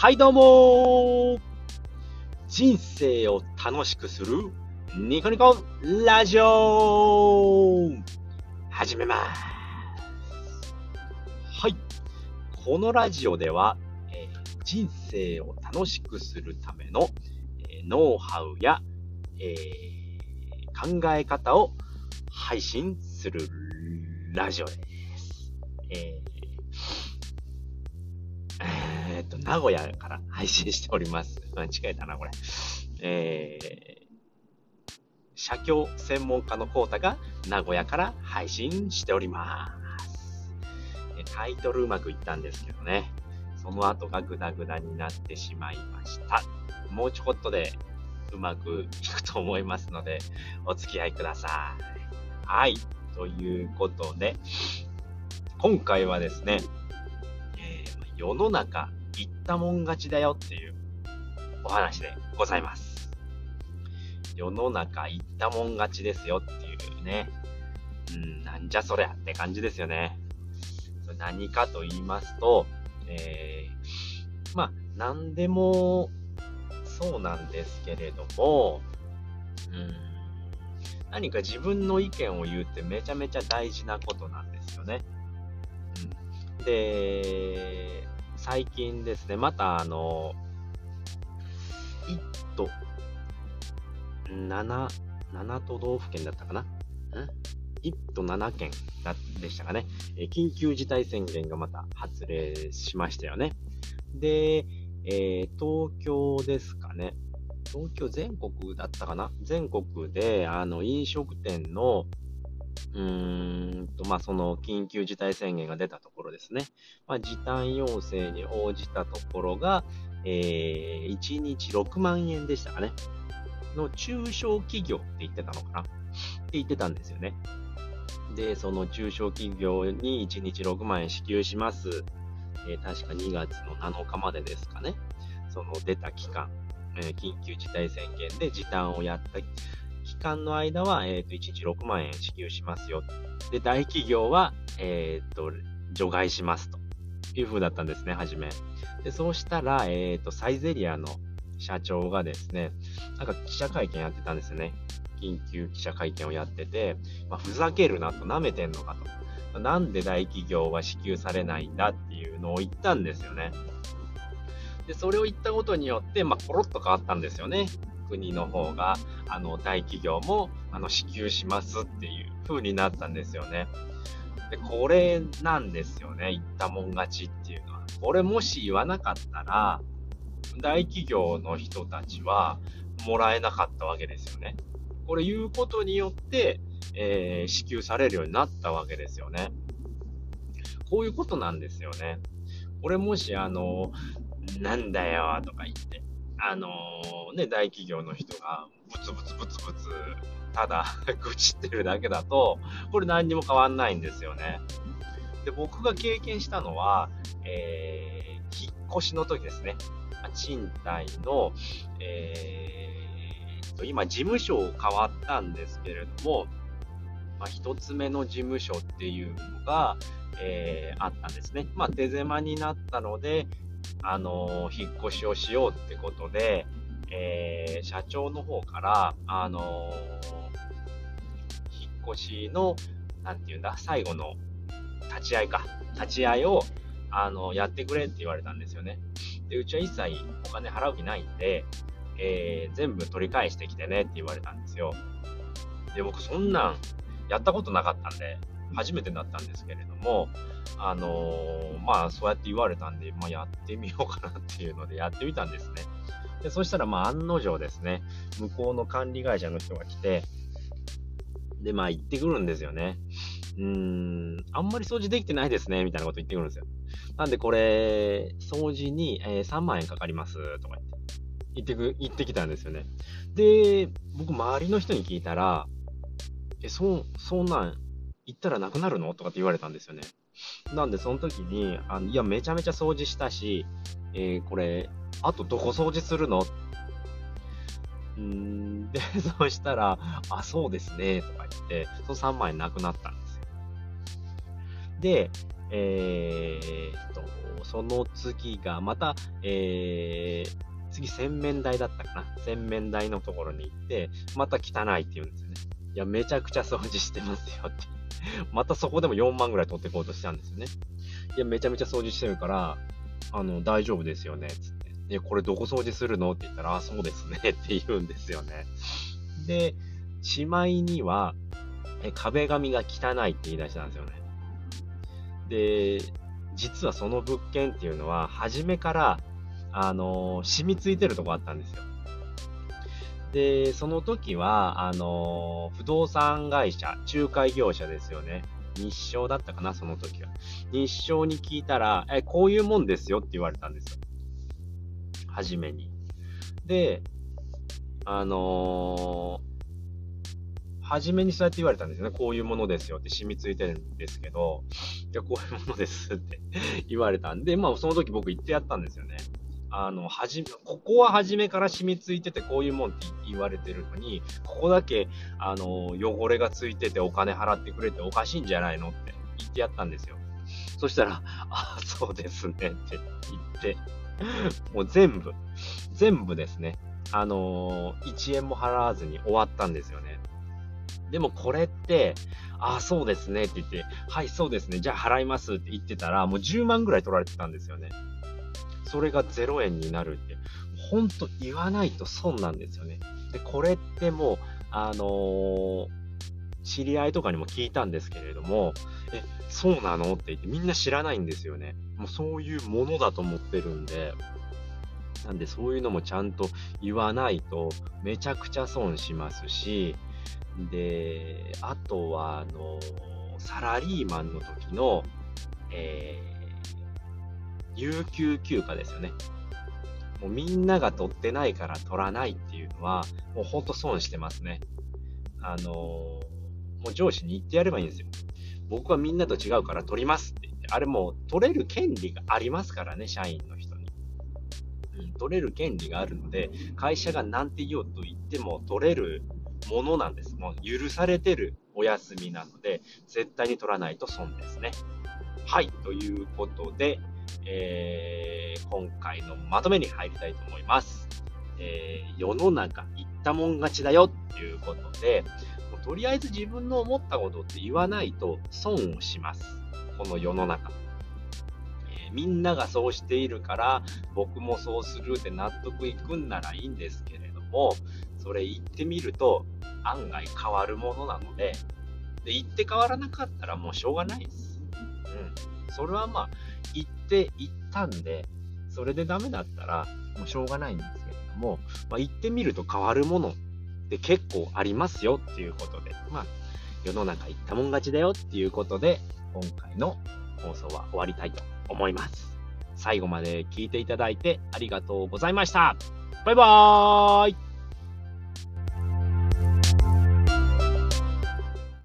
はいどうも人生を楽しくするニコニコラジオ始めますはい。このラジオでは、えー人生を楽しくするための、えーノウハウや、えー考え方を配信するラジオです。えーえーと、名古屋から配信しております。間違えたな、これ。えー、写経専門家のコータが名古屋から配信しております。タイトルうまくいったんですけどね。その後がグダグダになってしまいました。もうちょこっとでうまくいくと思いますので、お付き合いください。はい。ということで、今回はですね、えー世の中言ったもん勝ちだよっていうお話でございます。世の中言ったもん勝ちですよっていうね。うん、なんじゃそりゃって感じですよね。何かと言いますと、えー、まあ、何でもそうなんですけれども、うん、何か自分の意見を言うってめちゃめちゃ大事なことなんですよね。うん、で、最近ですね、またあの、1都、7、7都道府県だったかな ?1 都7県でしたかね、緊急事態宣言がまた発令しましたよね。で、えー東京ですかね。東京全国だったかな？全国で、あの、飲食店の、うんと、まあ、その緊急事態宣言が出たところですね。まあ、時短要請に応じたところが、えー、1日6万円でしたかね。の中小企業って言ってたのかなって言ってたんですよね。で、その中小企業に1日6万円支給します。えー確か2月の7日までですかね。その出た期間、えー緊急事態宣言で時短をやった期間の間は、えー、と1日6万円支給しますよ。で、大企業は、えー、と除外しますという風だったんですね、はじめ。で、そうしたら、えー、とサイゼリアの社長がですね、なんか記者会見やってたんですよね。緊急記者会見をやってて、まあ、ふざけるなと、舐めてんのかと。なんで大企業は支給されないんだっていうのを言ったんですよね。で、それを言ったことによって、まあ、コロッと変わったんですよね。国の方が、あの、大企業も、あの、支給しますっていう風になったんですよね。で、これなんですよね。言ったもん勝ちっていうのは。これもし言わなかったら、大企業の人たちはもらえなかったわけですよね。これ言うことによって、えー支給されるようになったわけですよね。こういうことなんですよね。これもし、あの、なんだよとか言って、あのね、大企業の人がブツブツブツブツ、ただ 愚痴ってるだけだと、これ何にも変わんないんですよね。で、僕が経験したのは、えー、引っ越しの時ですね。賃貸の、えーと、今、事務所を変わったんですけれども、まあ、一つ目の事務所っていうのが、えーあったんですね。まあ、手狭になったので、あの引っ越しをしようってことで、えー社長の方から、あの引っ越しの、なんていうんだ、最後の立ち会いか。立ち会いを、あのやってくれって言われたんですよね。で、うちは一切お金払う気ないんで、えー全部取り返してきてねって言われたんですよ。で、僕そんなんやったことなかったんで、初めてだったんですけれども、あのーまあ、そうやって言われたんで、まあ、やってみようかなっていうのでやってみたんですね。で、そしたら、まあ、案の定ですね、向こうの管理会社の人が来て、で、まあ、言ってくるんですよね。うーん、あんまり掃除できてないですね、みたいなこと言ってくるんですよ。なんで、これ、掃除に、えー3万円かかります、とか言って。言ってく、言ってきたんですよね。で、僕、周りの人に聞いたら、え、そ、そんなん、言ったらなくなるの？とかって言われたんですよね。なんで、その時に、あのいや、めちゃめちゃ掃除したし、えーこれ、あとどこ掃除するの？ん、で、そうしたら、あ、そうですね、とか言って、その3万円なくなったんですよ。で、えー、っと、その次が、また、えー、次洗面台だったかな？洗面台のところに行って、また汚いって言うんですよね。いや、めちゃくちゃ掃除してますよって。またそこでも4万ぐらい取ってこうとしたんですよね。いや、めちゃめちゃ掃除してるから、あの、大丈夫ですよね、つって。で、これどこ掃除するのって言ったら、あ、そうですね、って言うんですよね。で、しまいには、え壁紙が汚いって言い出したんですよね。で、実はその物件っていうのは、初めから、あのー、染みついてるとこあったんですよ。で、その時は、あの、不動産会社、仲介業者ですよね。日照だったかな、その時は。日照に聞いたら、え、こういうもんですよって言われたんですよ。はじめに。で、あのー、初めにそうやって言われたんですよね。こういうものですよって染みついてるんですけど、いや、こういうものですって言われたんで、まあ、その時僕言ってやったんですよね。あの、はじめ、ここは初めから染みついててこういうもんって言われてるのに、ここだけ、あの、汚れがついててお金払ってくれておかしいんじゃないのって言ってやったんですよ。そしたら、あ、そうですねって言って、もう全部、全部ですね、あのー、1円も払わずに終わったんですよね。でもこれって、ああ、そうですねって言って、はい、そうですね、じゃあ払いますって言ってたら、もう10万ぐらい取られてたんですよね。それが0円になるって、ほんと言わないと損なんですよね。で、これってもう、あのー、知り合いとかにも聞いたんですけれども、え、そうなのって言ってみんな知らないんですよね。もうそういうものだと思ってるんで、なんでそういうのもちゃんと言わないとめちゃくちゃ損しますし、で、あとは、あの、サラリーマンの時の、えー、有給休暇ですよね。もうみんなが取ってないから取らないっていうのは、もうほんと損してますね。あのもう上司に言ってやればいいんですよ。僕はみんなと違うから取りますって言って、あれもう取れる権利がありますからね、社員の人に。うん、取れる権利があるので、会社が何て言おうと言っても取れるものなんです。もう許されてるお休みなので、絶対に取らないと損ですね。はい、ということで、えー、今回のまとめに入りたいと思います。えー、世の中言ったもん勝ちだよっていうことで、とりあえず自分の思ったことって言わないと損をします。この世の中。えー、みんながそうしているから僕もそうするって納得いくんならいいんですけれども、それ言ってみると案外変わるものなので、で言って変わらなかったらもうしょうがないです。うん。それはまあ、言って言ったんで、それでダメだったらもうしょうがないんですけれども、まあ、言ってみると変わるものって結構ありますよっていうことで、まあ、世の中言ったもん勝ちだよっていうことで、今回の放送は終わりたいと思います。最後まで聞いていただいてありがとうございました。バイバーイ